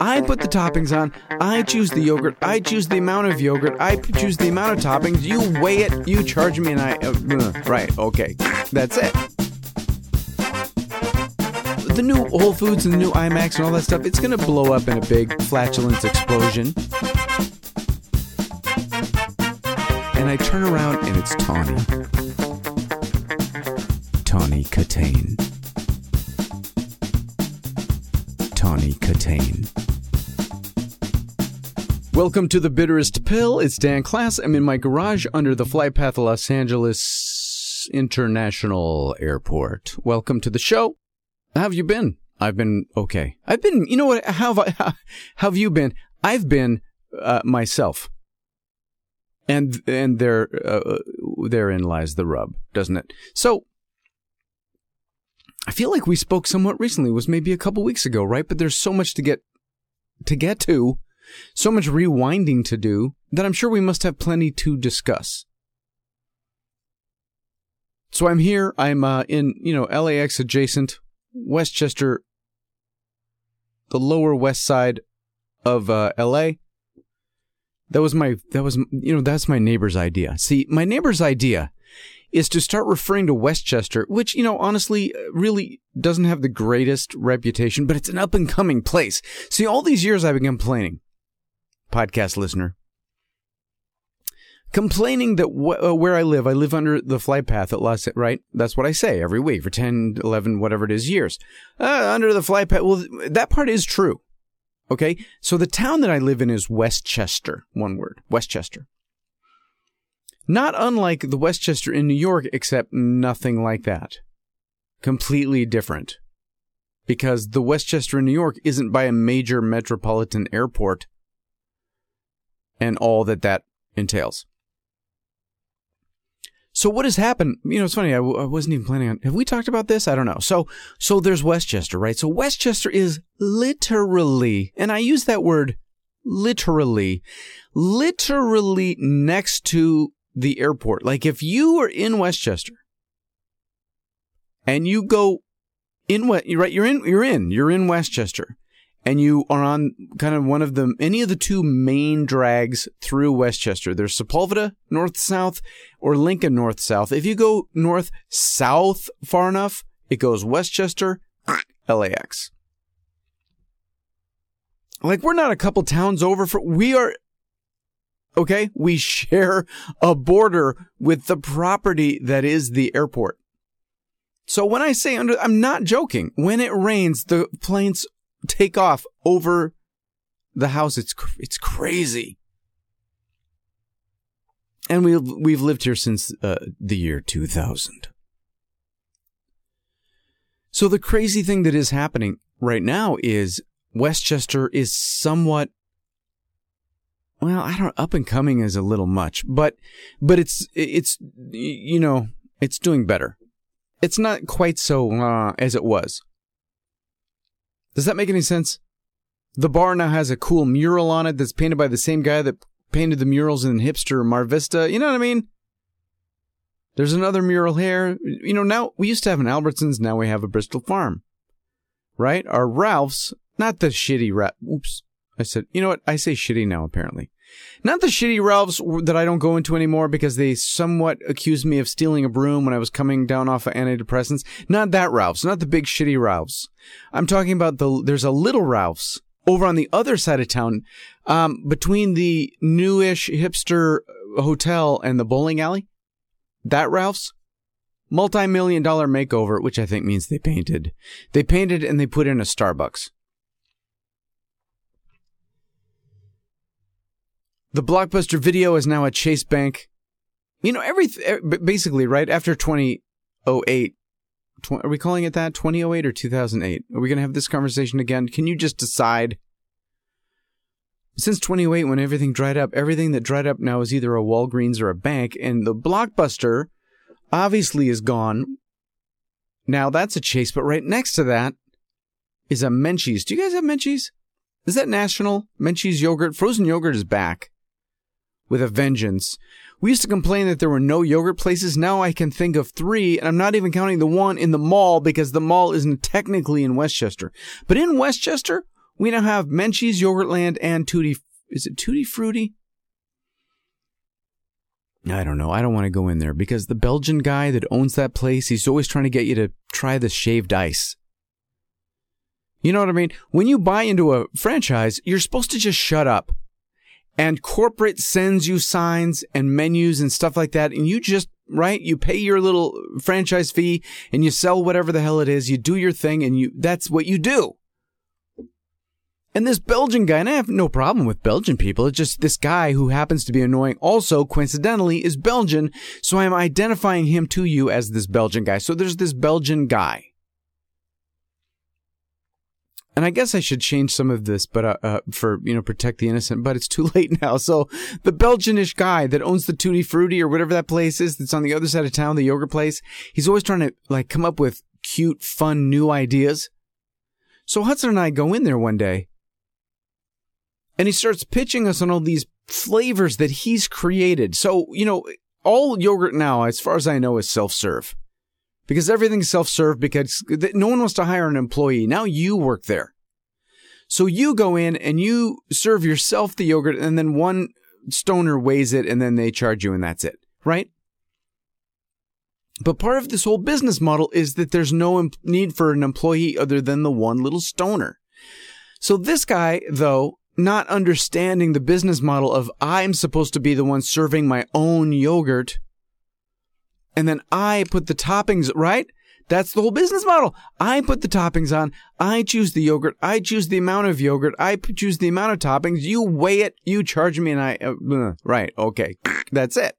I put the toppings on. I choose the yogurt. I choose the amount of yogurt. I choose the amount of toppings. You weigh it. You charge me, and I. Uh, right. Okay. That's it. The new Whole Foods and the new IMAX and all that stuff, it's going to blow up in a big flatulence explosion. And I turn around and it's Tawny. Tawny Kitaen. Kitaen. Welcome to the bitterest pill. It's Dan Class. I'm in my garage under the flight path of Los Angeles International Airport. Welcome to the show. How have you been? I've been okay. I've been, you know what? How have, I, how, have you been? I've been uh, myself. And and there uh, therein lies the rub, doesn't it? So I feel like we spoke somewhat recently. It was maybe a couple weeks ago, right? But there's so much to get to get to, so much rewinding to do that I'm sure we must have plenty to discuss. So I'm here. I'm uh, in you know LAX adjacent Westchester, the lower west side of uh, LA. That was my that was you know that's my neighbor's idea. See, my neighbor's idea is to start referring to Westchester, which you know honestly really doesn't have the greatest reputation, but it's an up and coming place. See, all these years I've been complaining, podcast listener, complaining that wh- uh, where I live, I live under the flight path at Los, right? That's what I say every week for 10, 11, whatever it is years. Uh, under the flight path. Well, that part is true. Okay. So the town that I live in is Westchester. One word. Westchester. Not unlike the Westchester in New York, except nothing like that. Completely different. Because the Westchester in New York isn't by a major metropolitan airport and all that that entails. So what has happened? You know, it's funny. I w- I wasn't even planning on. Have we talked about this? I don't know. So, so there's Westchester, right? So Westchester is literally, and I use that word literally, literally next to the airport. Like if you are in Westchester and you go in what, you're right? You're in, you're in, you're in Westchester and you are on kind of one of the any of the two main drags through Westchester. There's Sepulveda north south or Lincoln north south. If you go north south far enough, it goes Westchester, LAX. Like we're not a couple towns over for we are okay, we share a border with the property that is the airport. So when I say under I'm not joking. When it rains, the planes take off over the house. It's it's crazy. And we've we've lived here since uh, the year 2000. So the crazy thing that is happening right now is Westchester is somewhat well, I don't up and coming is a little much, but but it's it's you know, it's doing better. It's not quite so uh, as it was. Does that make any sense? The bar now has a cool mural on it that's painted by the same guy that painted the murals in Hipster Mar Vista. You know what I mean? There's another mural here. You know, now we used to have an Albertsons, now we have a Bristol Farm. Right? Our Ralph's, not the shitty Ralph. Oops. I said, you know what? I say shitty now, apparently. Not the shitty Ralphs that I don't go into anymore because they somewhat accused me of stealing a broom when I was coming down off of antidepressants. Not that Ralphs, not the big shitty Ralphs. I'm talking about the, there's a little Ralph's over on the other side of town, um, between the newish hipster hotel and the bowling alley. That Ralph's multi-million dollar makeover, which I think means they painted. They painted and they put in a Starbucks. The Blockbuster Video is now a Chase Bank. You know, every er, basically right after 2008. Tw- are we calling it that 2008 or 2008? Are we going to have this conversation again? Can you just decide? Since 2008, when everything dried up, everything that dried up now is either a Walgreens or a bank, and the Blockbuster obviously is gone. Now that's a Chase, but right next to that is a Menchie's. Do you guys have Menchie's? Is that national? Menchie's yogurt? Frozen yogurt is back with a vengeance. We used to complain that there were no yogurt places. Now I can think of three, and I'm not even counting the one in the mall because the mall isn't technically in Westchester. But in Westchester, We now have Menchie's Yogurtland and Tutti. Is it Tutti Frutti? I don't know. I don't want to go in there because the Belgian guy that owns that place, he's always trying to get you to try the shaved ice. You know what I mean? When you buy into a franchise, you're supposed to just shut up. And corporate sends you signs and menus and stuff like that. And you just, right? You pay your little franchise fee and you sell whatever the hell it is. You do your thing and you, that's what you do. And this Belgian guy, and I have no problem with Belgian people. It's just this guy who happens to be annoying also coincidentally is Belgian. So I'm identifying him to you as this Belgian guy. So there's this Belgian guy. And I guess I should change some of this, but uh, uh, for you know protect the innocent. But it's too late now. So the Belgianish guy that owns the Tutti Frutti or whatever that place is that's on the other side of town, the yogurt place, he's always trying to like come up with cute, fun, new ideas. So Hudson and I go in there one day, and he starts pitching us on all these flavors that he's created. So you know, all yogurt now, as far as I know, is self serve because everything's self-serve because no one wants to hire an employee. Now you work there. So you go in and you serve yourself the yogurt and then one stoner weighs it and then they charge you and that's it, right? But part of this whole business model is that there's no need for an employee other than the one little stoner. So this guy, though, not understanding the business model of I'm supposed to be the one serving my own yogurt, and then I put the toppings, right? That's the whole business model. I put the toppings on. I choose the yogurt. I choose the amount of yogurt. I choose the amount of toppings. You weigh it. You charge me and I, uh, right. Okay. That's it.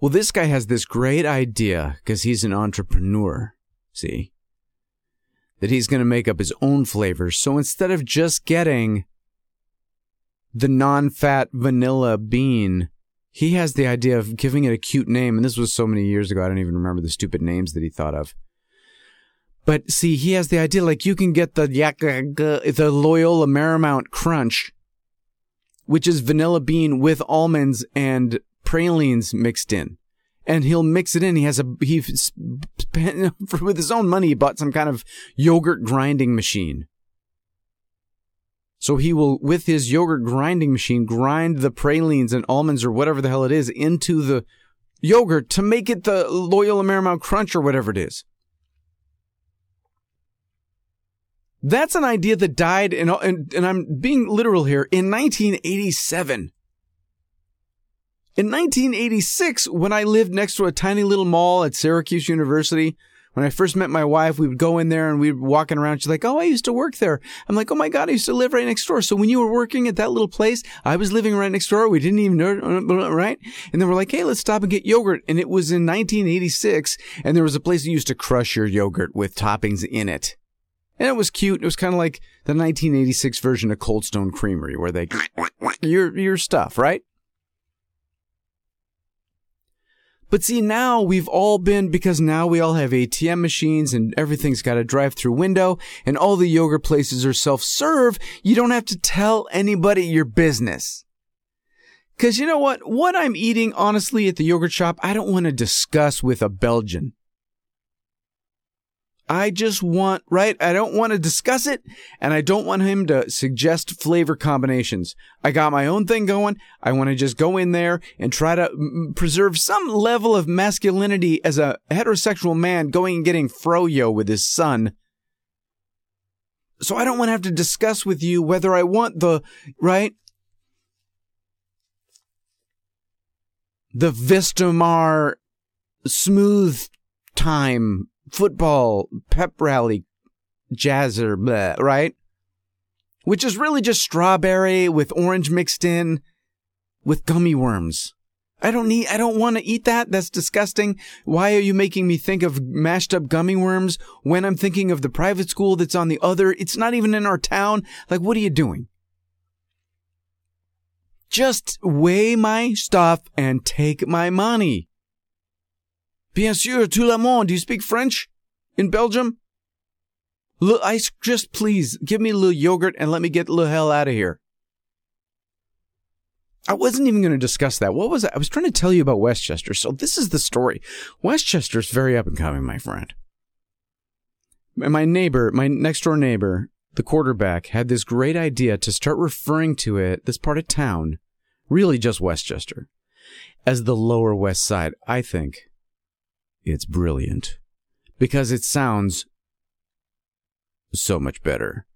Well, this guy has this great idea because he's an entrepreneur. See? That he's going to make up his own flavors. So instead of just getting the non-fat vanilla bean, he has the idea of giving it a cute name, and this was so many years ago, I don't even remember the stupid names that he thought of. But see, he has the idea like you can get the uh, the Loyola Marymount Crunch, which is vanilla bean with almonds and pralines mixed in. And he'll mix it in. He has a he with his own money. He bought some kind of yogurt grinding machine so he will, with his yogurt grinding machine, grind the pralines and almonds or whatever the hell it is into the yogurt to make it the Loyola Marymount Crunch or whatever it is. That's an idea that died, in, and, and I'm being literal here, in 1987. In 1986, when I lived next to a tiny little mall at Syracuse University, when I first met my wife, we would go in there and we'd be walking around. She's like, Oh, I used to work there. I'm like, Oh my God, I used to live right next door. So when you were working at that little place, I was living right next door. We didn't even know, uh, right? And then we're like, Hey, let's stop and get yogurt. And it was in 1986. And there was a place that used to crush your yogurt with toppings in it. And it was cute. It was kind of like the 1986 version of Cold Stone Creamery where they, your, your stuff, right? But see, now we've all been, because now we all have ATM machines and everything's got a drive through window and all the yogurt places are self serve. You don't have to tell anybody your business. Cause you know what? What I'm eating, honestly, at the yogurt shop, I don't want to discuss with a Belgian. I just want, right? I don't want to discuss it and I don't want him to suggest flavor combinations. I got my own thing going. I want to just go in there and try to m- preserve some level of masculinity as a heterosexual man going and getting froyo with his son. So I don't want to have to discuss with you whether I want the, right? The Vistamar smooth time football pep rally jazzer, blah, right? Which is really just strawberry with orange mixed in with gummy worms. I don't need, I don't want to eat that. That's disgusting. Why are you making me think of mashed up gummy worms when I'm thinking of the private school that's on the other? It's not even in our town. Like, what are you doing? Just weigh my stuff and take my money. Bien sûr, tout le monde. Do you speak French in Belgium? Look, I just please give me a little yogurt and let me get the hell out of here. I wasn't even going to discuss that. What was I? I was trying to tell you about Westchester. So this is the story. Westchester's very up and coming, my friend. My neighbor, my next door neighbor, the quarterback, had this great idea to start referring to it, this part of town, really just Westchester, as the Lower West Side. I think it's brilliant because it sounds so much better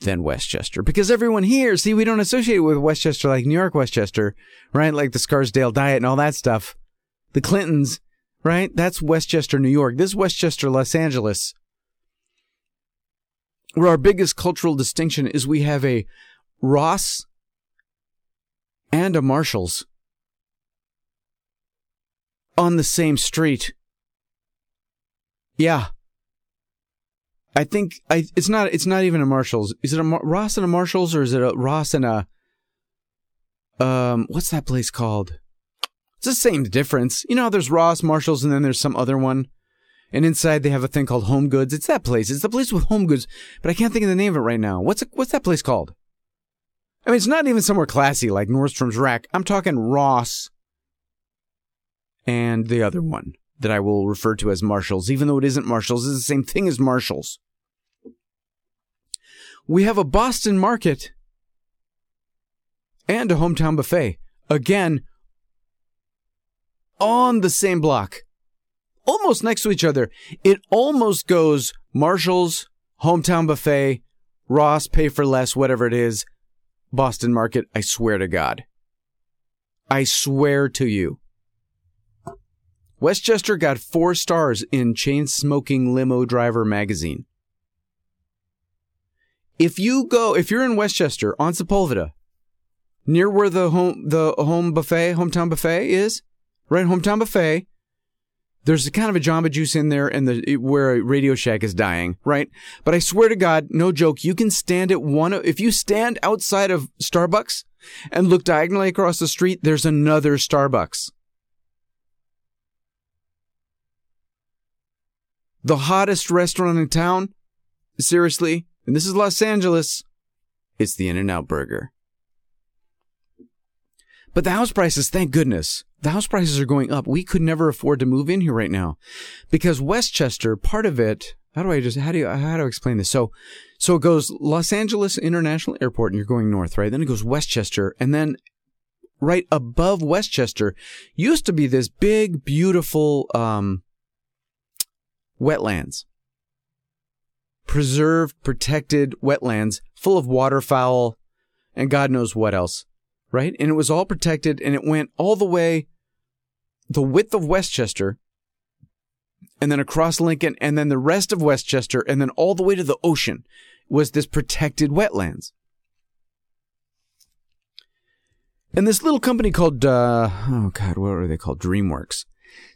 than Westchester. Because everyone here, see, we don't associate it with Westchester like New York Westchester, right? Like the Scarsdale diet and all that stuff. The Clintons, right? That's Westchester, New York. This is Westchester, Los Angeles. Where our biggest cultural distinction is we have a Ross and a Marshalls on the same street. Yeah. I think I it's not it's not even a Marshalls. Is it a Mar- Ross and a Marshalls or is it a Ross and a um what's that place called? It's the same difference. You know, there's Ross, Marshalls, and then there's some other one. And inside they have a thing called Home Goods. It's that place. It's the place with Home Goods, but I can't think of the name of it right now. What's it, what's that place called? I mean, it's not even somewhere classy like Nordstrom's Rack. I'm talking Ross and the other one that I will refer to as Marshalls, even though it isn't Marshalls, it's the same thing as Marshalls. We have a Boston market and a hometown buffet. Again, on the same block, almost next to each other. It almost goes Marshall's, hometown buffet, Ross, pay for less, whatever it is, Boston market. I swear to God. I swear to you. Westchester got four stars in Chain Smoking Limo Driver magazine. If you go, if you're in Westchester on Sepulveda, near where the home the home buffet, hometown buffet is, right? Hometown buffet. There's a kind of a Jamba Juice in there, and the where Radio Shack is dying, right? But I swear to God, no joke, you can stand at one. If you stand outside of Starbucks and look diagonally across the street, there's another Starbucks. The hottest restaurant in town, seriously, and this is Los Angeles, it's the In-N-Out Burger. But the house prices, thank goodness, the house prices are going up. We could never afford to move in here right now because Westchester, part of it, how do I just, how do you, how do I explain this? So, so it goes Los Angeles International Airport and you're going north, right? Then it goes Westchester and then right above Westchester used to be this big, beautiful, um, wetlands. Preserved, protected wetlands full of waterfowl and God knows what else, right? And it was all protected and it went all the way the width of Westchester and then across Lincoln and then the rest of Westchester and then all the way to the ocean was this protected wetlands. And this little company called, uh, oh God, what are they called? DreamWorks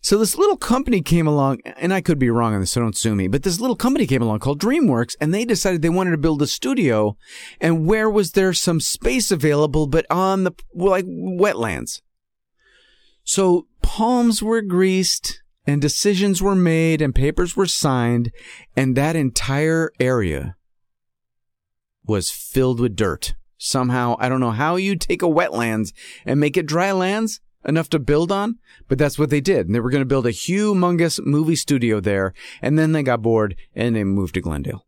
so this little company came along, and I could be wrong on this, so don't sue me, but this little company came along called DreamWorks, and they decided they wanted to build a studio. And where was there some space available, but on the, like, wetlands? So palms were greased, and decisions were made, and papers were signed, and that entire area was filled with dirt. Somehow, I don't know how you take a wetlands and make it dry lands, enough to build on, but that's what they did. And they were going to build a humongous movie studio there, and then they got bored and they moved to Glendale.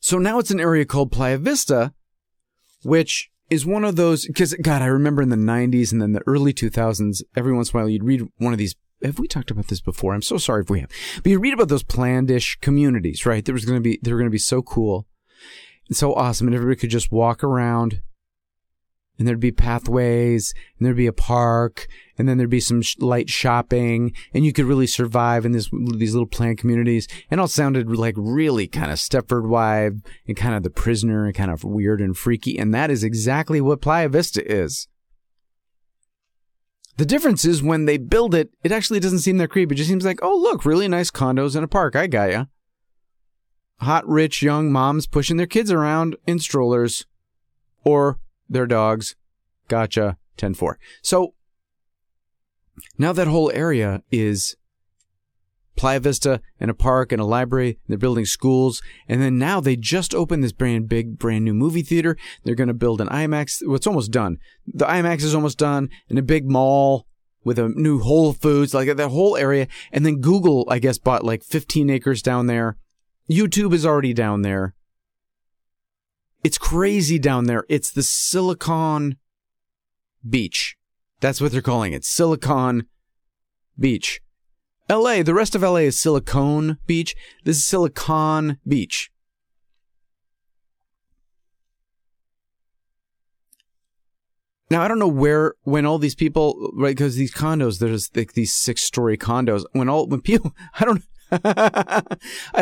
So now it's an area called Playa Vista, which is one of those, because God, I remember in the 90s and then the early 2000s, every once in a while you'd read one of these. Have we talked about this before? I'm so sorry if we have. But you read about those planned-ish communities, right? There was going to be, they were going to be so cool and so awesome, and everybody could just walk around and there'd be pathways and there'd be a park and then there'd be some sh- light shopping and you could really survive in this these little planned communities and all sounded like really kind of Stepford wife and kind of the prisoner and kind of weird and freaky and that is exactly what Playa Vista is. The difference is when they build it, it actually doesn't seem that creepy. It just seems like, oh look, really nice condos and a park. I got ya. Hot, rich, young moms pushing their kids around in strollers, or their dogs. Gotcha. 10 4. So now that whole area is Playa Vista and a park and a library. They're building schools. And then now they just opened this brand big, brand new movie theater. They're going to build an IMAX. Well, it's almost done. The IMAX is almost done and a big mall with a new Whole Foods, like that whole area. And then Google, I guess, bought like 15 acres down there. YouTube is already down there. It's crazy down there. It's the Silicon Beach. That's what they're calling it. Silicon Beach. LA, the rest of LA is Silicon Beach. This is Silicon Beach. Now I don't know where when all these people right because these condos there's like these six story condos when all when people I don't I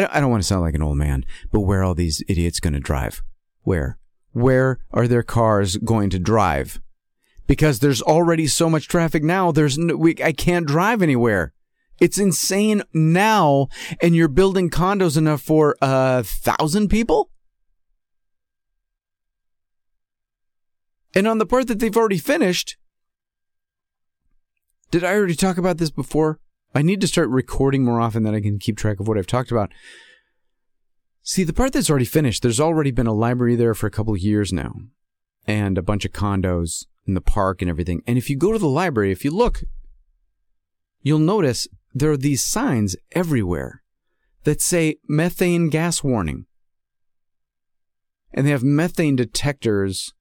don't I don't want to sound like an old man but where all these idiots going to drive where where are their cars going to drive because there's already so much traffic now there's no, we, I can't drive anywhere it's insane now and you're building condos enough for a thousand people And on the part that they've already finished, did I already talk about this before? I need to start recording more often than I can keep track of what I've talked about. See, the part that's already finished, there's already been a library there for a couple of years now, and a bunch of condos in the park and everything. And if you go to the library, if you look, you'll notice there are these signs everywhere that say methane gas warning. And they have methane detectors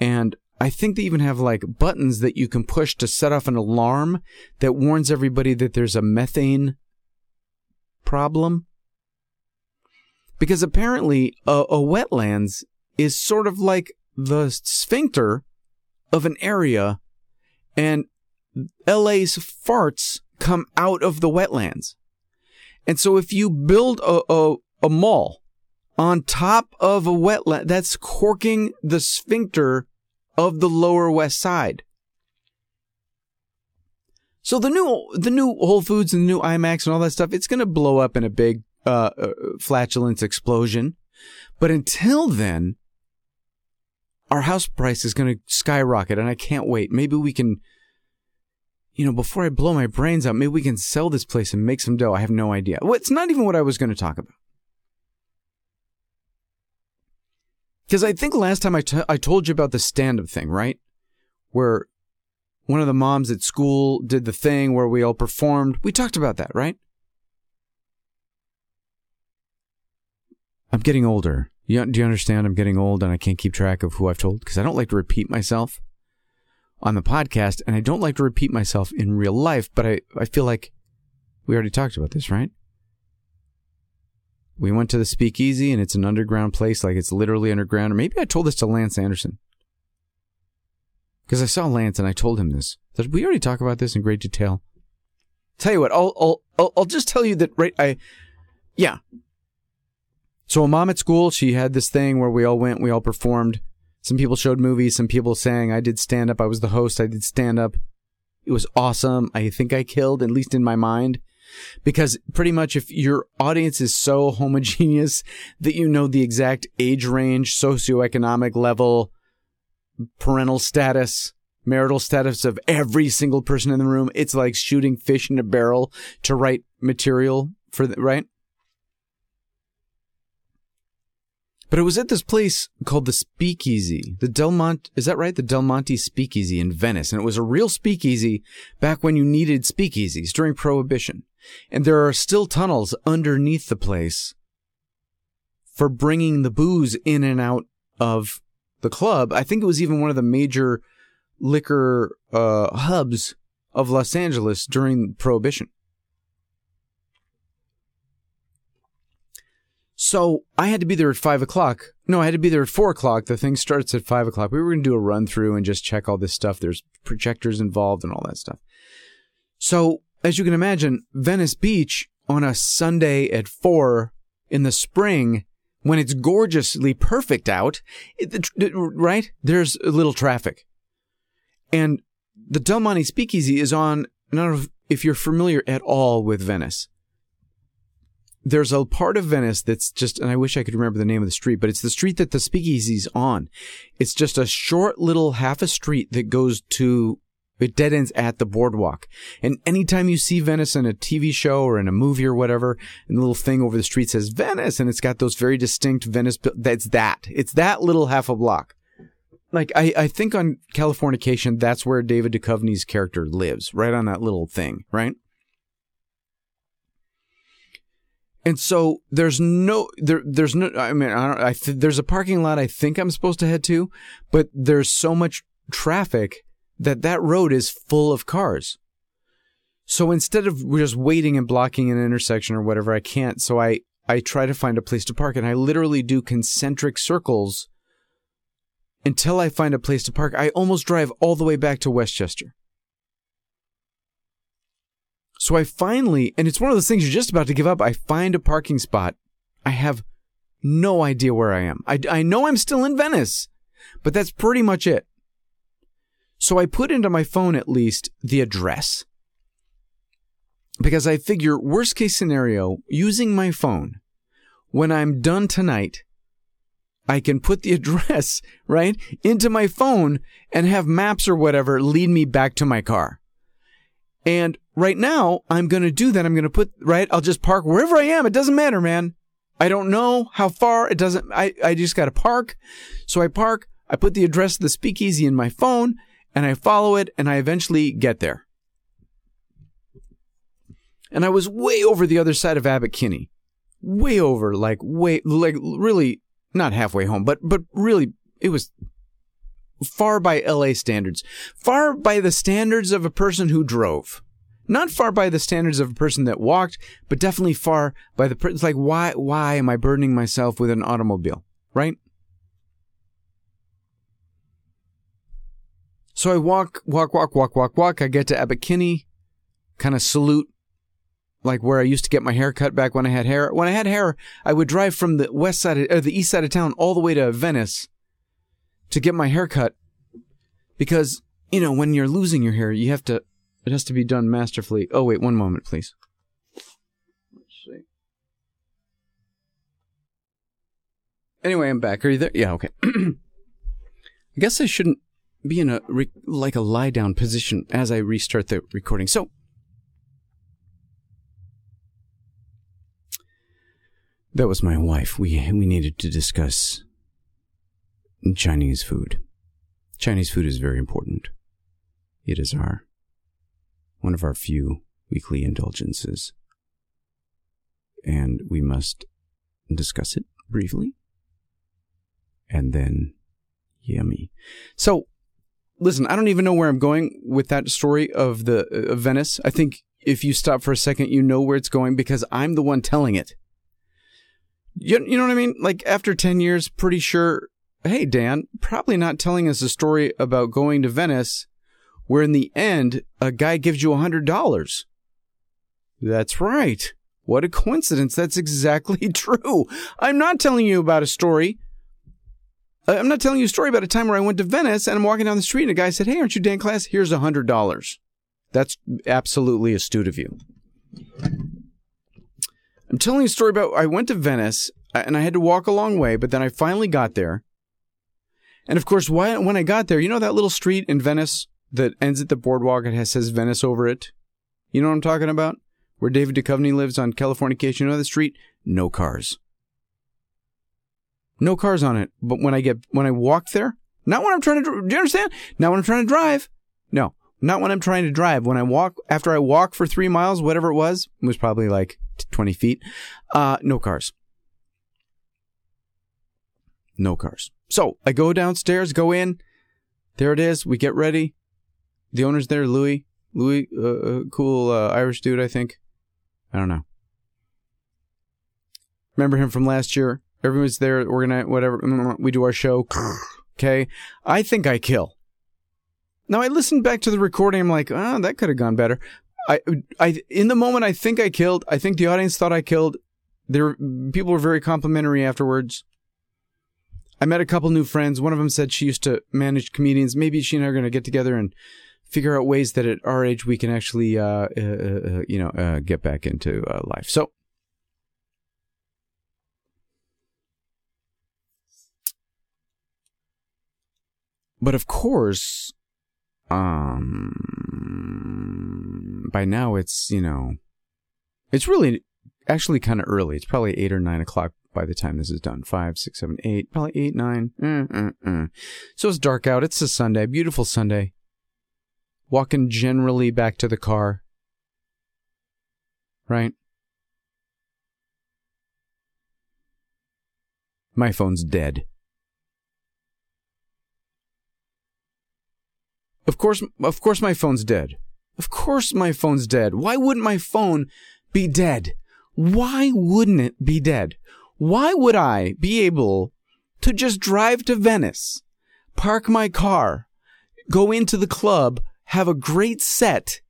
and I think they even have like buttons that you can push to set off an alarm that warns everybody that there's a methane problem. Because apparently a, a wetlands is sort of like the sphincter of an area and LA's farts come out of the wetlands. And so if you build a, a, a mall on top of a wetland that's corking the sphincter of the lower west side. So the new the new Whole Foods and the new IMAX and all that stuff, it's going to blow up in a big uh, uh, flatulence explosion. But until then, our house price is going to skyrocket, and I can't wait. Maybe we can, you know, before I blow my brains out, maybe we can sell this place and make some dough. I have no idea. Well, it's not even what I was going to talk about. Because I think last time I, t- I told you about the stand up thing, right? Where one of the moms at school did the thing where we all performed. We talked about that, right? I'm getting older. You, do you understand? I'm getting old and I can't keep track of who I've told because I don't like to repeat myself on the podcast and I don't like to repeat myself in real life, but I, I feel like we already talked about this, right? we went to the speakeasy and it's an underground place, like it's literally underground. Or maybe I told this to Lance Anderson. Because I saw Lance and I told him this. Did we already talk about this in great detail? Tell you what, I'll, I'll, I'll, I'll just tell you that, right? I, yeah. So a mom at school, she had this thing where we all went, we all performed. Some people showed movies, some people sang. I did stand up. I was the host. I did stand up. It was awesome. I think I killed, at least in my mind because pretty much if your audience is so homogeneous that you know the exact age range, socioeconomic level, parental status, marital status of every single person in the room, it's like shooting fish in a barrel to write material for the, right? But it was at this place called the Speakeasy, the Del Monte, is that right? The Del Monte Speakeasy in Venice. And it was a real speakeasy back when you needed speakeasies during Prohibition. And there are still tunnels underneath the place for bringing the booze in and out of the club. I think it was even one of the major liquor uh, hubs of Los Angeles during Prohibition. So I had to be there at five o'clock. No, I had to be there at four o'clock. The thing starts at five o'clock. We were going to do a run through and just check all this stuff. There's projectors involved and all that stuff. So as you can imagine, Venice Beach on a Sunday at four in the spring when it's gorgeously perfect out, right? There's a little traffic. And the Del Monte Speakeasy is on, I don't know if you're familiar at all with Venice. There's a part of Venice that's just, and I wish I could remember the name of the street, but it's the street that the speakeasy's on. It's just a short little half a street that goes to it dead ends at the boardwalk. And anytime you see Venice in a TV show or in a movie or whatever, and the little thing over the street says Venice, and it's got those very distinct Venice, that's that. It's that little half a block. like I, I think on Californication, that's where David Duchovny's character lives, right on that little thing, right? And so there's no there there's no I mean I I th- there's a parking lot I think I'm supposed to head to, but there's so much traffic that that road is full of cars. So instead of just waiting and blocking an intersection or whatever, I can't. So I I try to find a place to park and I literally do concentric circles until I find a place to park. I almost drive all the way back to Westchester. So I finally, and it's one of those things you're just about to give up. I find a parking spot. I have no idea where I am. I, I know I'm still in Venice, but that's pretty much it. So I put into my phone at least the address. Because I figure, worst case scenario, using my phone, when I'm done tonight, I can put the address, right, into my phone and have maps or whatever lead me back to my car. And right now, I'm going to do that. I'm going to put, right, I'll just park wherever I am. It doesn't matter, man. I don't know how far. It doesn't, I, I just got to park. So I park, I put the address of the speakeasy in my phone, and I follow it, and I eventually get there. And I was way over the other side of Abbot Kinney. Way over, like, way, like, really, not halfway home, but, but really, it was far by LA standards, far by the standards of a person who drove. Not far by the standards of a person that walked, but definitely far by the. It's like, why, why am I burdening myself with an automobile? Right? So I walk, walk, walk, walk, walk, walk. I get to Abbot kind of salute, like where I used to get my hair cut back when I had hair. When I had hair, I would drive from the west side, of, or the east side of town, all the way to Venice to get my hair cut because you know when you're losing your hair you have to it has to be done masterfully. Oh wait one moment please. Let's see. Anyway i'm back. Are you there? Yeah okay. I guess i shouldn't be in a re- like a lie down position as i restart the recording. So that was my wife. We we needed to discuss Chinese food. Chinese food is very important. It is our one of our few weekly indulgences. And we must discuss it briefly. And then yummy. So, listen, I don't even know where I'm going with that story of the uh, of Venice. I think if you stop for a second, you know where it's going because I'm the one telling it. You, you know what I mean? Like after 10 years, pretty sure hey, Dan, probably not telling us a story about going to Venice where in the end a guy gives you a $100. That's right. What a coincidence. That's exactly true. I'm not telling you about a story. Uh, I'm not telling you a story about a time where I went to Venice and I'm walking down the street and a guy said, Hey, aren't you Dan Class? Here's a $100. That's absolutely astute of you. I'm telling you a story about I went to Venice uh, and I had to walk a long way, but then I finally got there and of course, why, when I got there, you know that little street in Venice that ends at the boardwalk? It has, says Venice over it. You know what I'm talking about? Where David Duchovny lives on Californication. You know the street? No cars. No cars on it. But when I get, when I walk there, not when I'm trying to, do you understand? Not when I'm trying to drive. No, not when I'm trying to drive. When I walk, after I walk for three miles, whatever it was, it was probably like 20 feet, uh, no cars. No cars. So I go downstairs, go in. There it is. We get ready. The owner's there, Louis. Louis, uh, uh, cool uh, Irish dude, I think. I don't know. Remember him from last year? Everyone's there, organize whatever. We do our show. okay. I think I kill. Now I listened back to the recording. I'm like, oh, that could have gone better. I, I, in the moment, I think I killed. I think the audience thought I killed. There, people were very complimentary afterwards. I met a couple new friends. One of them said she used to manage comedians. Maybe she and I are going to get together and figure out ways that at our age we can actually, uh, uh, uh, you know, uh, get back into uh, life. So, but of course, um, by now it's you know, it's really actually kind of early. It's probably eight or nine o'clock by the time this is done. Five, six, seven, eight, probably eight, nine. Mm, mm, mm. So it's dark out. It's a Sunday, beautiful Sunday. Walking generally back to the car. Right? My phone's dead. Of course, of course my phone's dead. Of course my phone's dead. Why wouldn't my phone be dead? Why wouldn't it be dead? Why would I be able to just drive to Venice, park my car, go into the club, have a great set,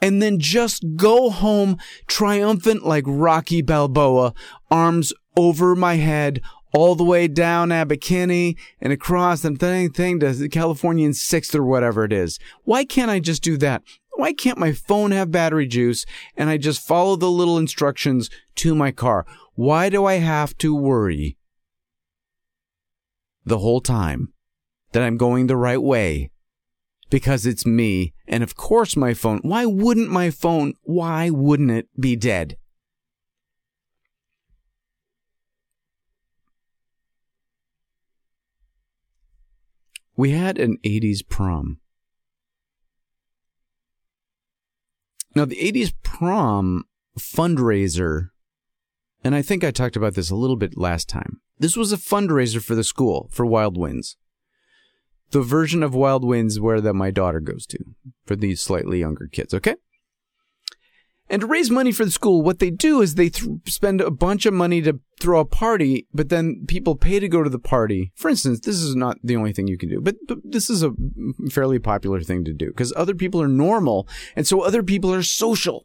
and then just go home triumphant like Rocky Balboa, arms over my head, all the way down Abercrombie and across and thing, thing to California and Sixth or whatever it is. Why can't I just do that? Why can't my phone have battery juice and I just follow the little instructions to my car? Why do I have to worry the whole time that I'm going the right way? Because it's me. And of course my phone, why wouldn't my phone, why wouldn't it be dead? We had an 80s prom. Now, the 80s prom fundraiser, and I think I talked about this a little bit last time. This was a fundraiser for the school for Wild Winds. The version of Wild Winds where that my daughter goes to for these slightly younger kids, okay? And to raise money for the school, what they do is they th- spend a bunch of money to throw a party, but then people pay to go to the party. For instance, this is not the only thing you can do, but, but this is a fairly popular thing to do because other people are normal, and so other people are social.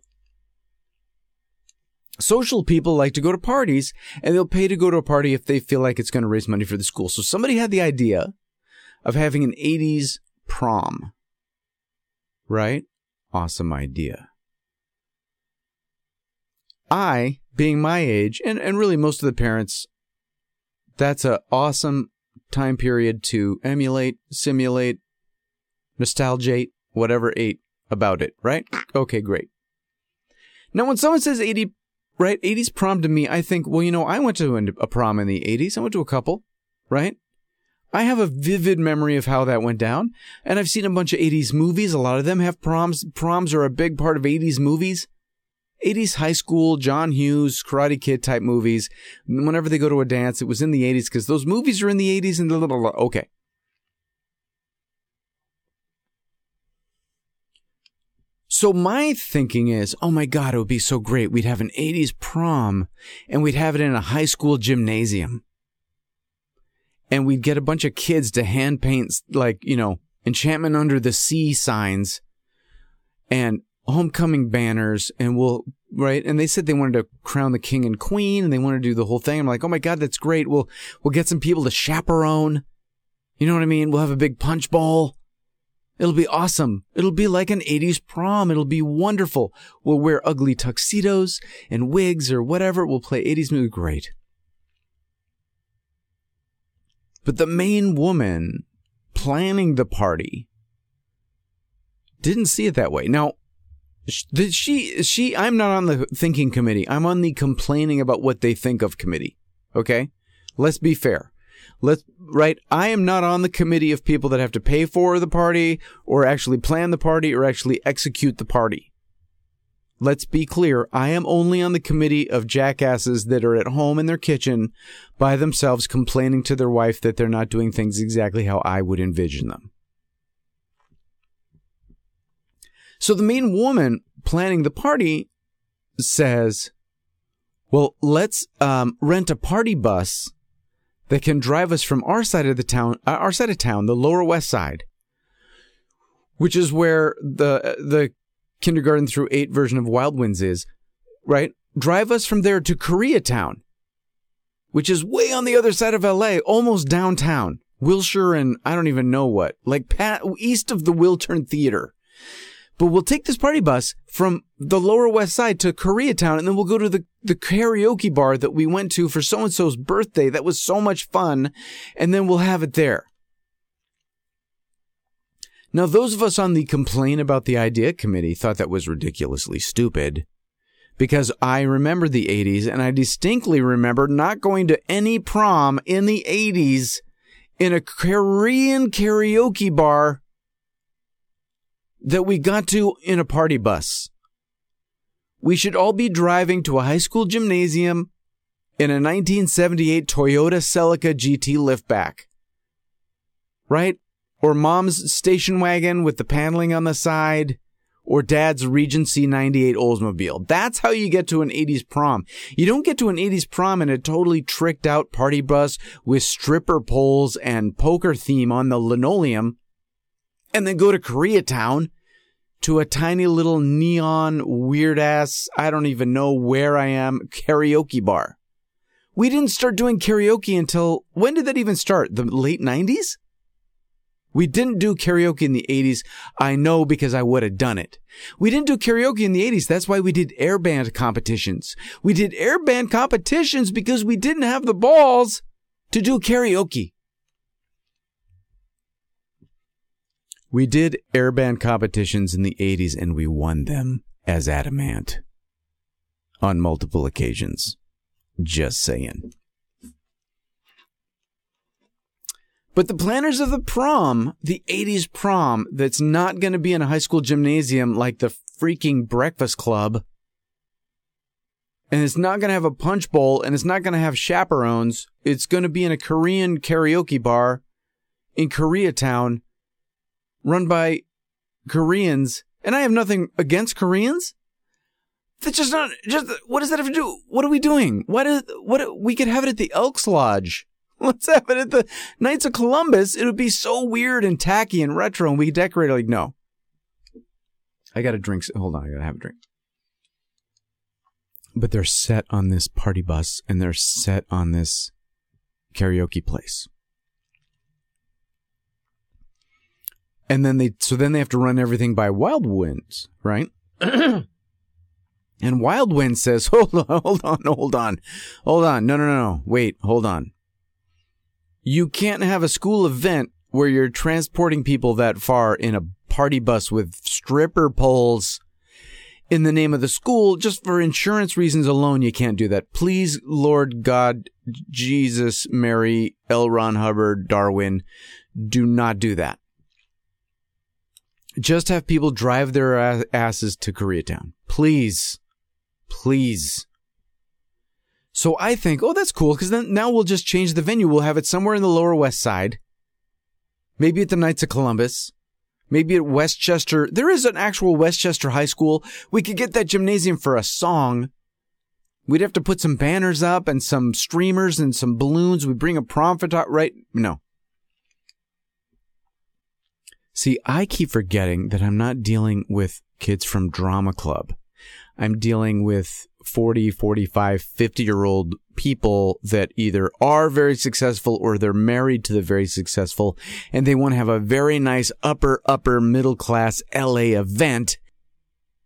Social people like to go to parties, and they'll pay to go to a party if they feel like it's going to raise money for the school. So somebody had the idea of having an 80s prom. Right? Awesome idea. I, being my age, and, and really most of the parents, that's an awesome time period to emulate, simulate, nostalgiate, whatever eight about it, right? Okay, great. Now, when someone says 80, right, 80s prom to me, I think, well, you know, I went to a prom in the 80s. I went to a couple, right? I have a vivid memory of how that went down. And I've seen a bunch of 80s movies. A lot of them have proms. Proms are a big part of 80s movies. 80s high school, John Hughes, Karate Kid type movies. Whenever they go to a dance, it was in the 80s because those movies are in the 80s and blah, blah, blah. Okay. So my thinking is, oh my God, it would be so great. We'd have an 80s prom and we'd have it in a high school gymnasium. And we'd get a bunch of kids to hand paint like, you know, enchantment under the sea signs and homecoming banners and we'll right? And they said they wanted to crown the king and queen and they wanted to do the whole thing. I'm like oh my god that's great. We'll we'll get some people to chaperone. You know what i mean? We'll have a big punch bowl. It'll be awesome. It'll be like an 80s prom. It'll be wonderful. We'll wear ugly tuxedos and wigs or whatever. We'll play 80s music great but the main woman planning the party didn't see it that way now she she I'm not on the thinking committee. I'm on the complaining about what they think of committee. Okay? Let's be fair. Let's right, I am not on the committee of people that have to pay for the party or actually plan the party or actually execute the party. Let's be clear, I am only on the committee of jackasses that are at home in their kitchen by themselves complaining to their wife that they're not doing things exactly how I would envision them. So the main woman planning the party says, well, let's um, rent a party bus that can drive us from our side of the town, uh, our side of town, the lower west side, which is where the the kindergarten through eight version of Wild Winds is, right? Drive us from there to Koreatown, which is way on the other side of LA, almost downtown, Wilshire, and I don't even know what, like pat, east of the Wiltern Theater. But we'll take this party bus from the lower west side to Koreatown and then we'll go to the, the karaoke bar that we went to for so and so's birthday. That was so much fun. And then we'll have it there. Now, those of us on the complain about the idea committee thought that was ridiculously stupid because I remember the 80s and I distinctly remember not going to any prom in the 80s in a Korean karaoke bar that we got to in a party bus. We should all be driving to a high school gymnasium in a 1978 Toyota Celica GT liftback. Right? Or mom's station wagon with the paneling on the side or dad's Regency 98 Oldsmobile. That's how you get to an 80s prom. You don't get to an 80s prom in a totally tricked out party bus with stripper poles and poker theme on the linoleum and then go to Koreatown to a tiny little neon weird ass, I don't even know where I am, karaoke bar. We didn't start doing karaoke until when did that even start? The late 90s? We didn't do karaoke in the 80s. I know because I would have done it. We didn't do karaoke in the 80s. That's why we did air band competitions. We did air band competitions because we didn't have the balls to do karaoke. We did air band competitions in the 80s and we won them as Adam Ant on multiple occasions. Just saying. But the planners of the prom, the 80s prom, that's not going to be in a high school gymnasium like the freaking Breakfast Club, and it's not going to have a punch bowl, and it's not going to have chaperones. It's going to be in a Korean karaoke bar in Koreatown run by Koreans. And I have nothing against Koreans. That's just not just what does that have to do? What are we doing? What is what we could have it at the Elks Lodge. Let's have it at the Knights of Columbus. It would be so weird and tacky and retro, and we decorate it like no. I got to drink. Hold on, I got to have a drink. But they're set on this party bus, and they're set on this karaoke place. And then they, so then they have to run everything by Wild Winds, right? And Wild Wind says, hold on, hold on, hold on, hold on. No, no, no, no. Wait, hold on. You can't have a school event where you're transporting people that far in a party bus with stripper poles in the name of the school just for insurance reasons alone. You can't do that. Please, Lord God, Jesus, Mary, L. Ron Hubbard, Darwin, do not do that. Just have people drive their asses to Koreatown. Please. Please. So I think, oh, that's cool, because then now we'll just change the venue. We'll have it somewhere in the Lower West Side. Maybe at the Knights of Columbus. Maybe at Westchester. There is an actual Westchester High School. We could get that gymnasium for a song. We'd have to put some banners up and some streamers and some balloons. We bring a prom photographer, right? No. See, I keep forgetting that I'm not dealing with kids from drama club. I'm dealing with 40, 45, 50 year old people that either are very successful or they're married to the very successful and they want to have a very nice upper, upper middle class LA event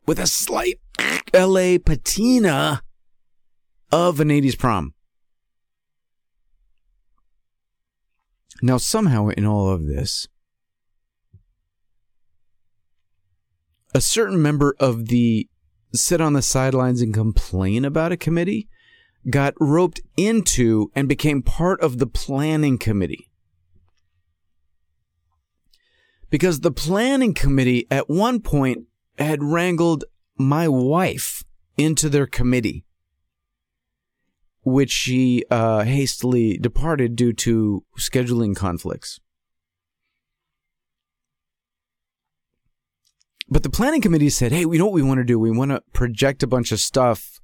with a slight LA patina of an 80s prom. Now, somehow in all of this, a certain member of the sit on the sidelines and complain about a committee got roped into and became part of the planning committee. Because the planning committee at one point had wrangled my wife into their committee, which she uh, hastily departed due to scheduling conflicts. But the planning committee said, hey, we know what we want to do. We want to project a bunch of stuff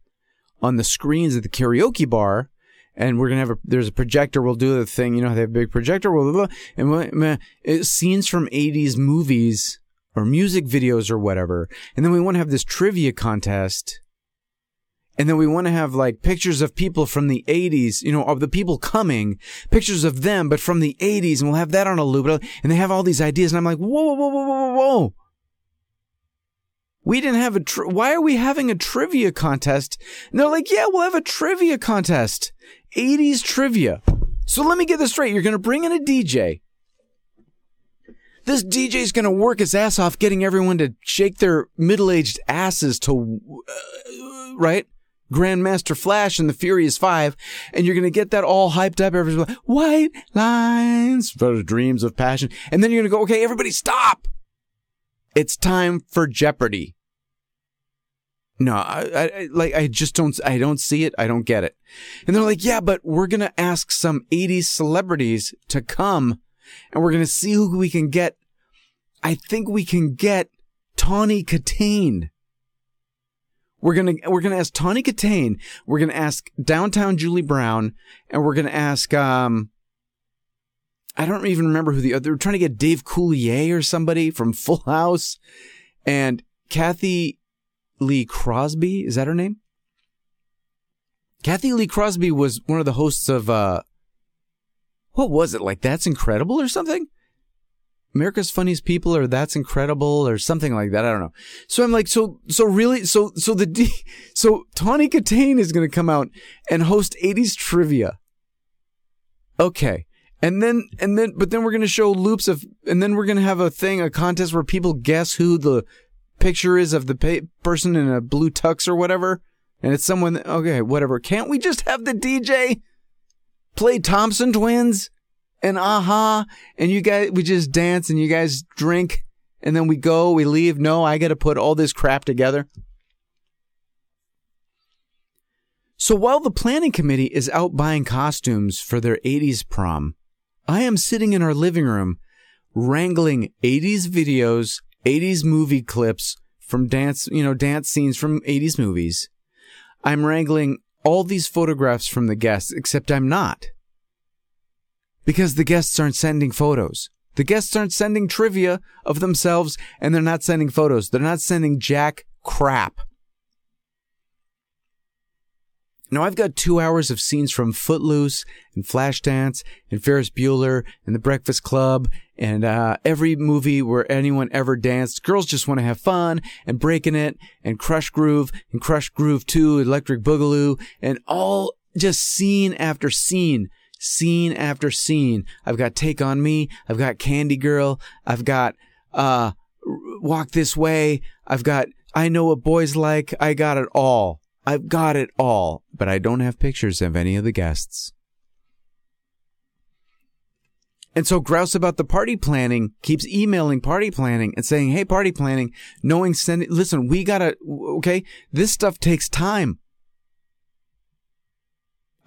on the screens at the karaoke bar. And we're to have a, there's a projector. We'll do the thing. You know, they have a big projector. Blah, blah, blah. And we'll, it, scenes from 80s movies or music videos or whatever. And then we want to have this trivia contest. And then we want to have like pictures of people from the 80s, you know, of the people coming, pictures of them, but from the 80s. And we'll have that on a loop. And they have all these ideas. And I'm like, whoa, whoa, whoa, whoa, whoa, whoa. We didn't have a, tri- why are we having a trivia contest? And they're like, yeah, we'll have a trivia contest. 80s trivia. So let me get this straight. You're going to bring in a DJ. This DJ is going to work his ass off getting everyone to shake their middle aged asses to uh, right? Grandmaster Flash and the Furious Five, and you're gonna get that all hyped up. Everybody's like, white lines for dreams of passion. And then you're gonna go, okay, everybody stop. It's time for Jeopardy. No, I, I, like, I just don't, I don't see it. I don't get it. And they're like, yeah, but we're going to ask some 80s celebrities to come and we're going to see who we can get. I think we can get Tawny Kitaen. We're gonna we're gonna ask Tawny Kitaen. We're gonna ask Downtown Julie Brown, and we're gonna ask um. I don't even remember who the other. We're trying to get Dave Coulier or somebody from Full House, and Cathy Lee Crosby. Is that her name? Cathy Lee Crosby was one of the hosts of uh. What was it like? That's incredible or something. America's Funniest People or That's Incredible or something like that. I don't know. So I'm like, so, so really, so, so the D, so Tawny Kitaen is going to come out and host 80s trivia. Okay. And then, and then, but then we're going to show loops of, and then we're going to have a thing, a contest where people guess who the picture is of the pa- person in a blue tux or whatever. And it's someone, that, okay, whatever. Can't we just have the DJ play Thompson Twins? and a-ha, and you guys, we just dance and you guys drink and then we go, we leave. No, I got to put all this crap together. So while the planning committee is out buying costumes for their 80s prom, I am sitting in our living room wrangling 80s videos, 80s movie clips from dance, you know, dance scenes from 80s movies. I'm wrangling all these photographs from the guests, except I'm not because the guests aren't sending photos. The guests aren't sending trivia of themselves and they're not sending photos. They're not sending jack crap. Now I've got two hours of scenes from Footloose and Flashdance and Ferris Bueller and The Breakfast Club and uh, every movie where anyone ever danced. Girls just want to have fun and breaking it and Krush Groove and Krush Groove 2, Electric Boogaloo and all just scene after scene scene after scene. I've got Take on Me. I've got Candy Girl. I've got, uh, Walk This Way. I've got I Know What Boys Like. I got it all. I've got it all, but I don't have pictures of any of the guests. And so Grouse about the party planning keeps emailing party planning and saying, Hey, party planning, knowing send, listen, we gotta, okay, this stuff takes time.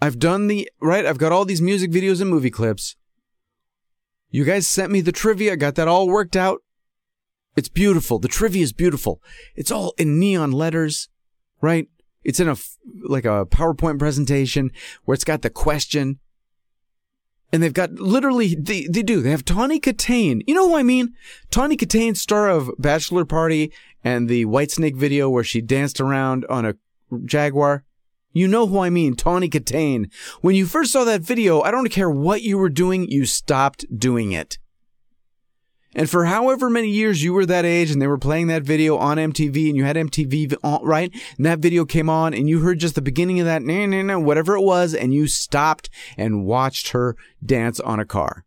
I've done the, right? I've got all these music videos and movie clips. You guys sent me the trivia. Got that all worked out. It's beautiful. The trivia is beautiful. It's all in neon letters, right? It's in a, like a PowerPoint presentation where it's got the question. And they've got literally, they, they do. They have Tawny Kitaen. You know who I mean? Tawny Kitaen, star of Bachelor Party and the Whitesnake video where she danced around on a Jaguar. You know who I mean, Tawny Kitaen. When you first saw that video, I don't care what you were doing, you stopped doing it. And for however many years you were that age and they were playing that video on MTV and you had MTV on, uh, right? And that video came on and you heard just the beginning of that, nah, nah, nah, whatever it was, and you stopped and watched her dance on a car.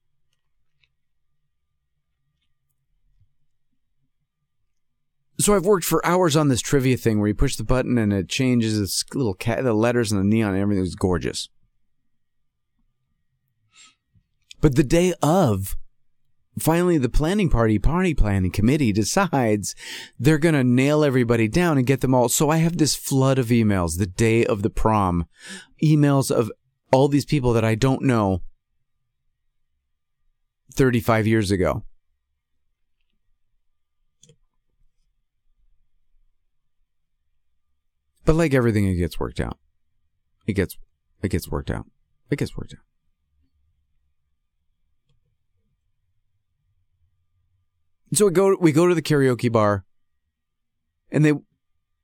So I've worked for hours on this trivia thing where you push the button and it changes its little cat, the letters and the neon and everything's gorgeous. But the day of, finally the planning party, party planning committee decides they're going to nail everybody down and get them all. So I have this flood of emails the day of the prom, emails of all these people that I don't know 35 years ago. But like everything, it gets worked out. It gets, it gets worked out. It gets worked out. So we go, we go to the karaoke bar and they,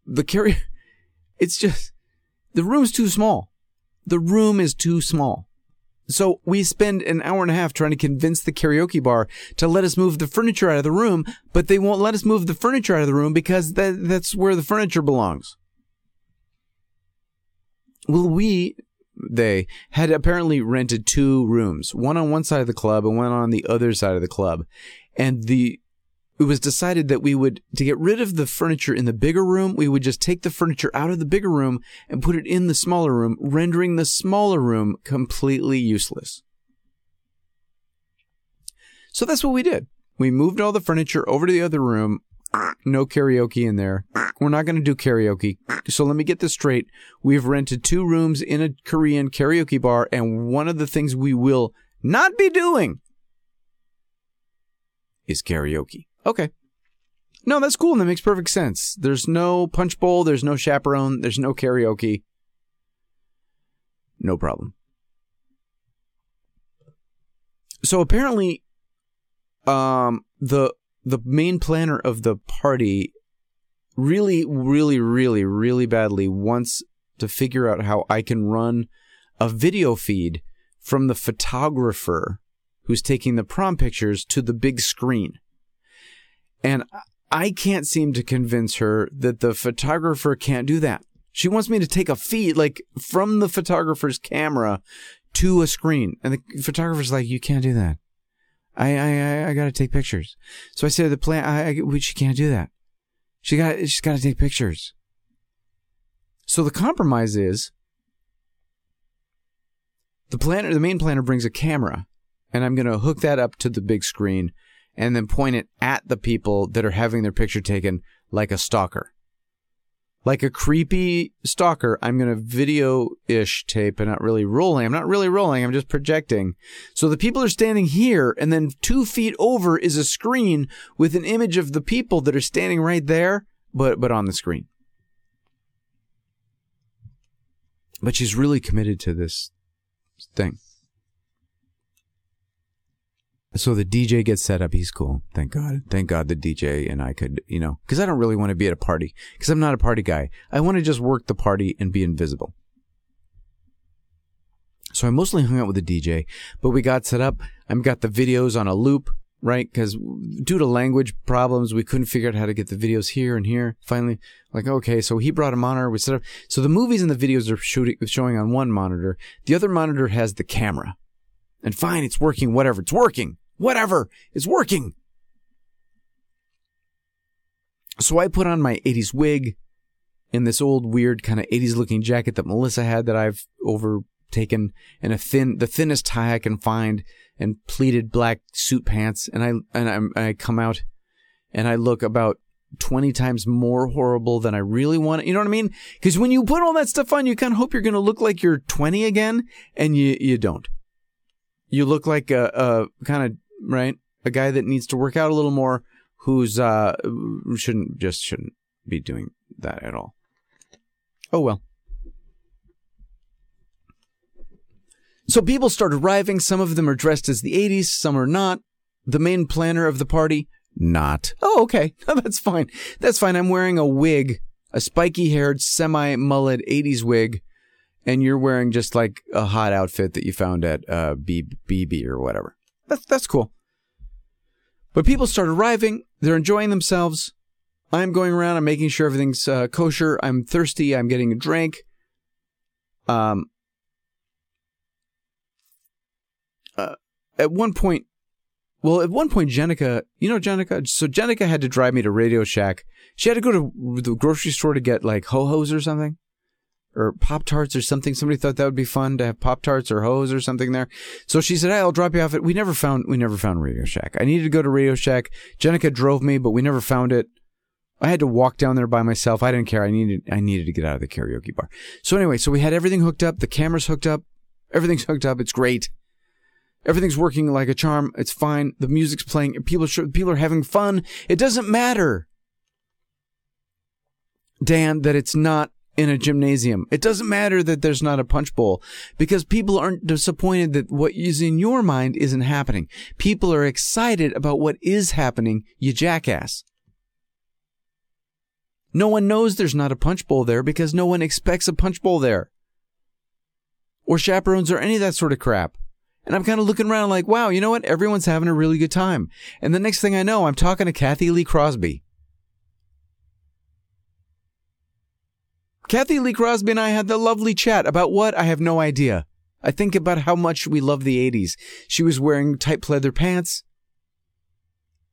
the karaoke, it's just, the room's too small. The room is too small. So we spend an hour and a half trying to convince the karaoke bar to let us move the furniture out of the room, but they won't let us move the furniture out of the room because that, that's where the furniture belongs. Well, we, they had apparently rented two rooms, one on one side of the club and one on the other side of the club. And the, it was decided that we would to get rid of the furniture in the bigger room we would just take the furniture out of the bigger room and put it in the smaller room rendering the smaller room completely useless. So that's what we did. We moved all the furniture over to the other room. No karaoke in there. We're not going to do karaoke. So let me get this straight. We've rented two rooms in a korean karaoke bar and one of the things we will not be doing is karaoke Okay. No, that's cool and that makes perfect sense. There's no punch bowl, there's no chaperone, there's no karaoke. No problem. So apparently um the the main planner of the party really really really really badly wants to figure out how I can run a video feed from the photographer who's taking the prom pictures to the big screen. And I can't seem to convince her that the photographer can't do that. She wants me to take a feed, like from the photographer's camera to a screen. And the photographer's like, you can't do that. I, I, I, gotta take pictures. So I said, the plan, I, I, she can't do that. She got, she's gotta take pictures. So the compromise is the planner, the main planner brings a camera and I'm to hook that up to the big screen and then point it at the people that are having their picture taken like a stalker. Like a creepy stalker, I'm going to video ish tape and not really rolling. I'm not really rolling, I'm just projecting. So the people are standing here, and then two feet over is a screen with an image of the people that are standing right there, but, but on the screen. But she's really committed to this thing. So the DJ gets set up. He's cool. Thank God. Thank God the DJ and I could, you know, because I don't really want to be at a party because I'm not a party guy. I want to just work the party and be invisible. So I mostly hung out with the DJ, but we got set up. I've got the videos on a loop, right? Because due to language problems, we couldn't figure out how to get the videos here and here. Finally, like, okay, so he brought a monitor. We set up. So the movies and the videos are shooting, showing on one monitor. The other monitor has the camera. And fine, it's working, whatever. It's working. Whatever. It's working. So I put on my 80s wig in this old weird kind of 80s looking jacket that Melissa had that I've overtaken and a thin, the thinnest tie I can find and pleated black suit pants. And I, and I, and I come out and I look about 20 times more horrible than I really want. You know what I mean? Because when you put all that stuff on, you kind of hope you're going to look like you're 20 again, and you you don't. You look like a, a kind of right? A guy that needs to work out a little more, who's uh shouldn't just shouldn't be doing that at all. Oh well. So people start arriving. Some of them are dressed as the 80s, some are not. The main planner of the party, not. Oh, okay. That's fine. That's fine. I'm wearing a wig, a spiky haired, semi mullet 80s wig, and you're wearing just like a hot outfit that you found at uh, BB or whatever. That's that's cool. But people start arriving. They're enjoying themselves. I'm going around. I'm making sure everything's uh, kosher. I'm thirsty. I'm getting a drink. Um. Uh, at one point, well, at one point, Jenica, you know Jenica. So Jenica had to drive me to Radio Shack. She had to go to the grocery store to get like ho hos or something or Pop Tarts or something. Somebody thought that would be fun to have Pop Tarts or hose or something there. So she said, hey, I'll drop you off at, we never found, we never found Radio Shack. I needed to go to Radio Shack. Jenica drove me, but we never found it. I had to walk down there by myself. I didn't care. I needed, I needed to get out of the karaoke bar. So anyway, so we had everything hooked up. The camera's hooked up. Everything's hooked up. It's great. Everything's working like a charm. It's fine. The music's playing. People, people are having fun. It doesn't matter. Dan, that it's not in a gymnasium. It doesn't matter that there's not a punch bowl because people aren't disappointed that what is in your mind isn't happening. People are excited about what is happening, you jackass. No one knows there's not a punch bowl there because no one expects a punch bowl there. Or chaperones or any of that sort of crap. And I'm kind of looking around like, wow, you know what? Everyone's having a really good time. And the next thing I know, I'm talking to Cathy Lee Crosby. Cathy Lee Crosby and I had the lovely chat about what? I have no idea. I think about how much we love the 80s. She was wearing tight pleather pants.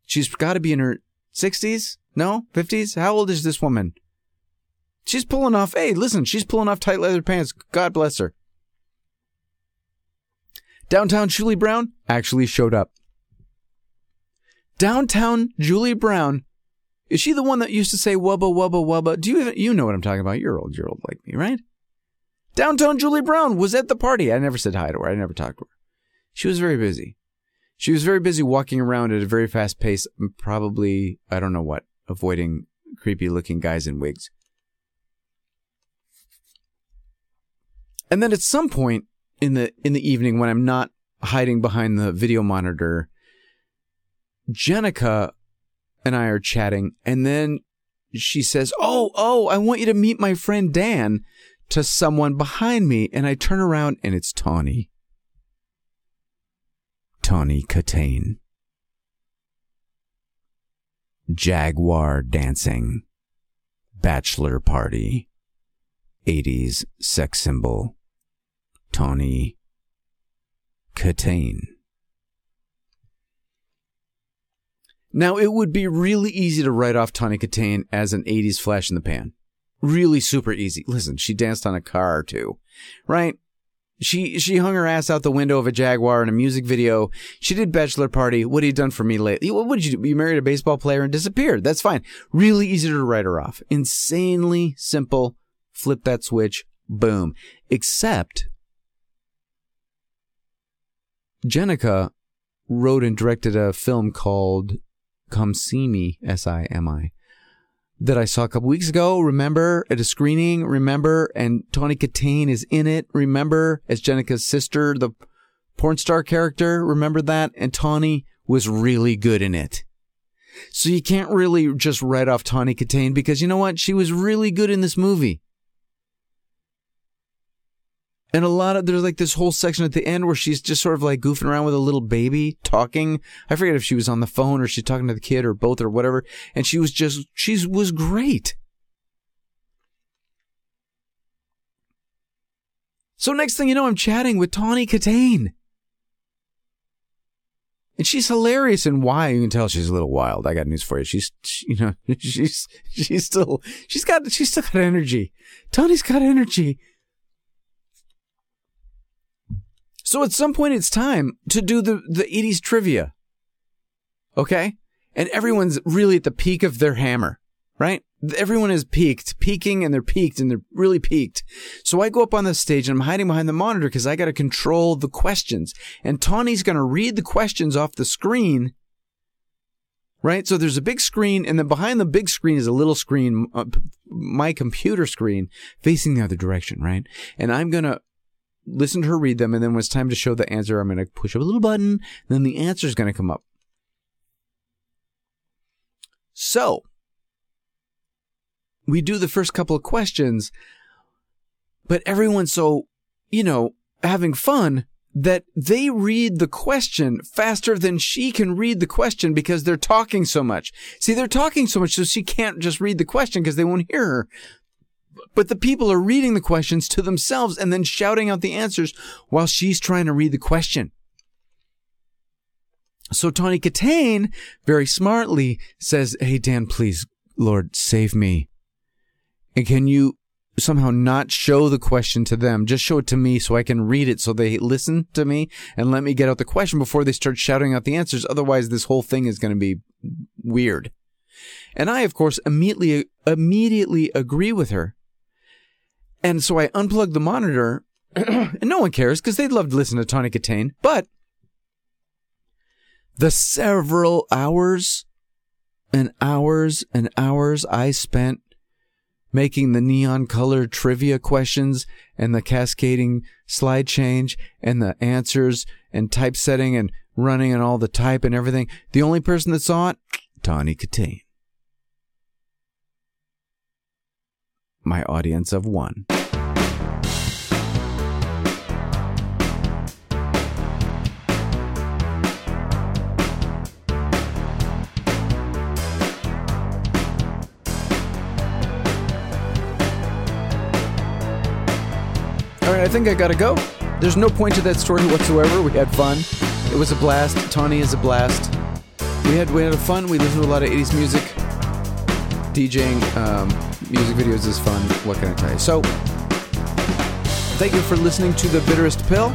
She's got to be in her 60s? No? 50s? How old is this woman? She's pulling off, hey, listen, she's pulling off tight leather pants. God bless her. Downtown Julie Brown actually showed up. Downtown Julie Brown is she the one that used to say wubba wubba wubba? Do you even, you know what I'm talking about? You're old, you're old like me, right? Downtown Julie Brown was at the party. I never said hi to her. I never talked to her. She was very busy. She was very busy walking around at a very fast pace, probably I don't know what, avoiding creepy looking guys in wigs. And then at some point in the in the evening when I'm not hiding behind the video monitor, Jenica and I are chatting, and then she says, "Oh, oh, I want you to meet my friend Dan." To someone behind me, and I turn around and it's Tawny. Tawny Kitaen. Jaguar dancing. Bachelor party. 80s sex symbol. Tawny Kitaen. Now, it would be really easy to write off Tawny Kitaen as an 80s flash in the pan. Really super easy. Listen, she danced on a car or two, right? She she hung her ass out the window of a Jaguar in a music video. She did bachelor party. What have you done for me lately? What did you do? You married a baseball player and disappeared. That's fine. Really easy to write her off. Insanely simple. Flip that switch. Boom. Except Jenica wrote and directed a film called Come Simi, S I M I, that I saw a couple weeks ago. Remember at a screening, remember, and Tawny Kitaen is in it. Remember as Jenica's sister, the porn star character. Remember that? And Tawny was really good in it. So you can't really just write off Tawny Kitaen because you know what? She was really good in this movie. And a lot of there's like this whole section at the end where she's just sort of like goofing around with a little baby talking. I forget if she was on the phone or she's talking to the kid or both or whatever. And she was just she was great. So next thing you know, I'm chatting with Tawny Kitaen. And she's hilarious and why you can tell she's a little wild. I got news for you. She's she, you know, she's she's still she's got she's still got energy. Tawny's got energy. So at some point it's time to do the, the 80s trivia. Okay? And everyone's really at the peak of their hammer, right? Everyone is peaked, peaking, and they're peaked, and they're really peaked. So I go up on the stage and I'm hiding behind the monitor because I got to control the questions. And Tawny's going to read the questions off the screen right? So there's a big screen, and then behind the big screen is a little screen, uh, my computer screen, facing the other direction, right? And I'm gonna listen to her read them, and then when it's time to show the answer, I'm going to push a little button, and then the answer is going to come up. So, we do the first couple of questions, but everyone's so, you know, having fun that they read the question faster than she can read the question because they're talking so much. See, they're talking so much so she can't just read the question because they won't hear her but the people are reading the questions to themselves and then shouting out the answers while she's trying to read the question. So Tawny Kitaen very smartly says, Hey, Dan, please, Lord, save me. And can you somehow not show the question to them? Just show it to me so I can read it so they listen to me and let me get out the question before they start shouting out the answers. Otherwise, this whole thing is going to be weird. And I, of course, immediately, immediately agree with her. And so I unplugged the monitor, and no one cares because they'd love to listen to Tawny Kitaen. But the several hours and hours and hours I spent making the neon colored trivia questions and the cascading slide change and the answers and typesetting and running and all the type and everything. The only person that saw it, Tawny Kitaen. My audience of one. All right, I think I gotta go. There's no point to that story whatsoever. We had fun. It was a blast. Tawny is a blast. we had we had fun. We listened to a lot of 80s music. DJing um, music videos is fun. What can I tell you? So, thank you for listening to the Bitterest Pill.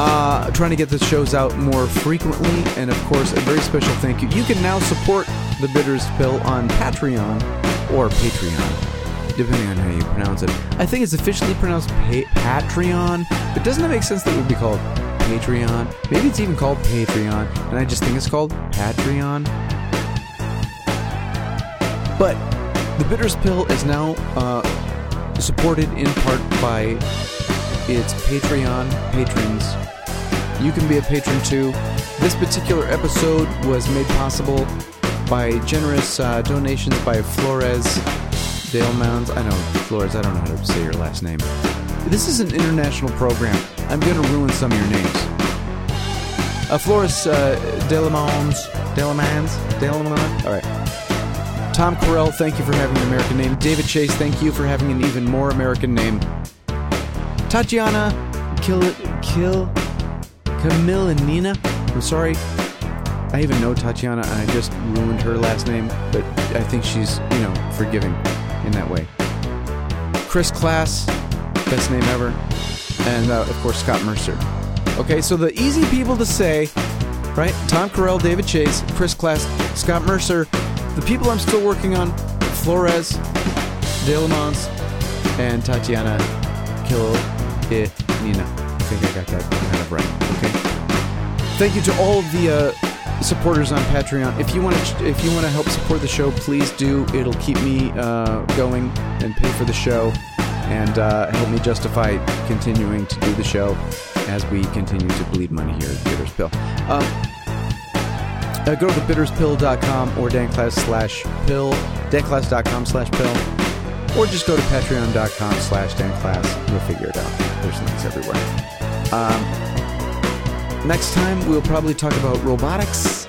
Uh, trying to get the shows out more frequently, and of course, a very special thank you. You can now support the Bitterest Pill on Patreon or Patreon, depending on how you pronounce it. I think it's officially pronounced pa- Patreon, but doesn't it make sense that it would be called Patreon? Maybe it's even called Patreon, and I just think it's called Patreon. But the Bitters Pill is now uh, supported in part by its Patreon patrons. You can be a patron too. This particular episode was made possible by generous uh, donations by Flores Dale Mounds. I know, Flores, I don't know how to say your last name. This is an international program. I'm going to ruin some of your names. Uh, Flores uh, Delamans, Delamans. All right. Tom Carell, thank you for having an American name. David Chase, thank you for having an even more American name. Tatiana Kill Kill Camille and Nina. I'm sorry. I even know Tatiana and I just ruined her last name, but I think she's, you know, forgiving in that way. Chris Klass, best name ever. And uh, of course, Scott Mercer. Okay, so the easy people to say, right? Tom Carell, David Chase, Chris Klass, Scott Mercer. The people I'm still working on Flores, De Lamons, and Tatiana Kill it, Nina. I think I got that kind of right. Okay. Thank you to all of the uh, supporters on Patreon. If you want to, if you want to help support the show, please do. It'll keep me uh, going and pay for the show, and uh, help me justify continuing to do the show as we continue to bleed money here at Bitters Pill. Um, uh, go to thebitterspill.com or danklass slash pill, danklass.com slash pill or just go to patreon.com slash danklass. You'll figure it out. There's links everywhere. Um, next time, we'll probably talk about robotics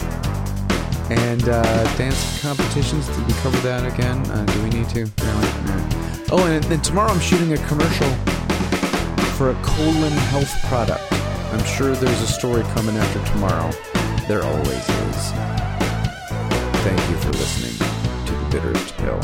and uh, dance competitions. Did we cover that again? Uh, do we need to? No. Oh, and then tomorrow I'm shooting a commercial for a colon health product. I'm sure there's a story coming after tomorrow. There always is. Thank you for listening to The Bitterest Pill.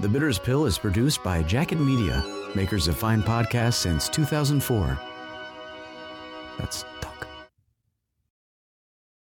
The Bitters Pill is produced by Jacket Media, makers of fine podcasts since 2004. That's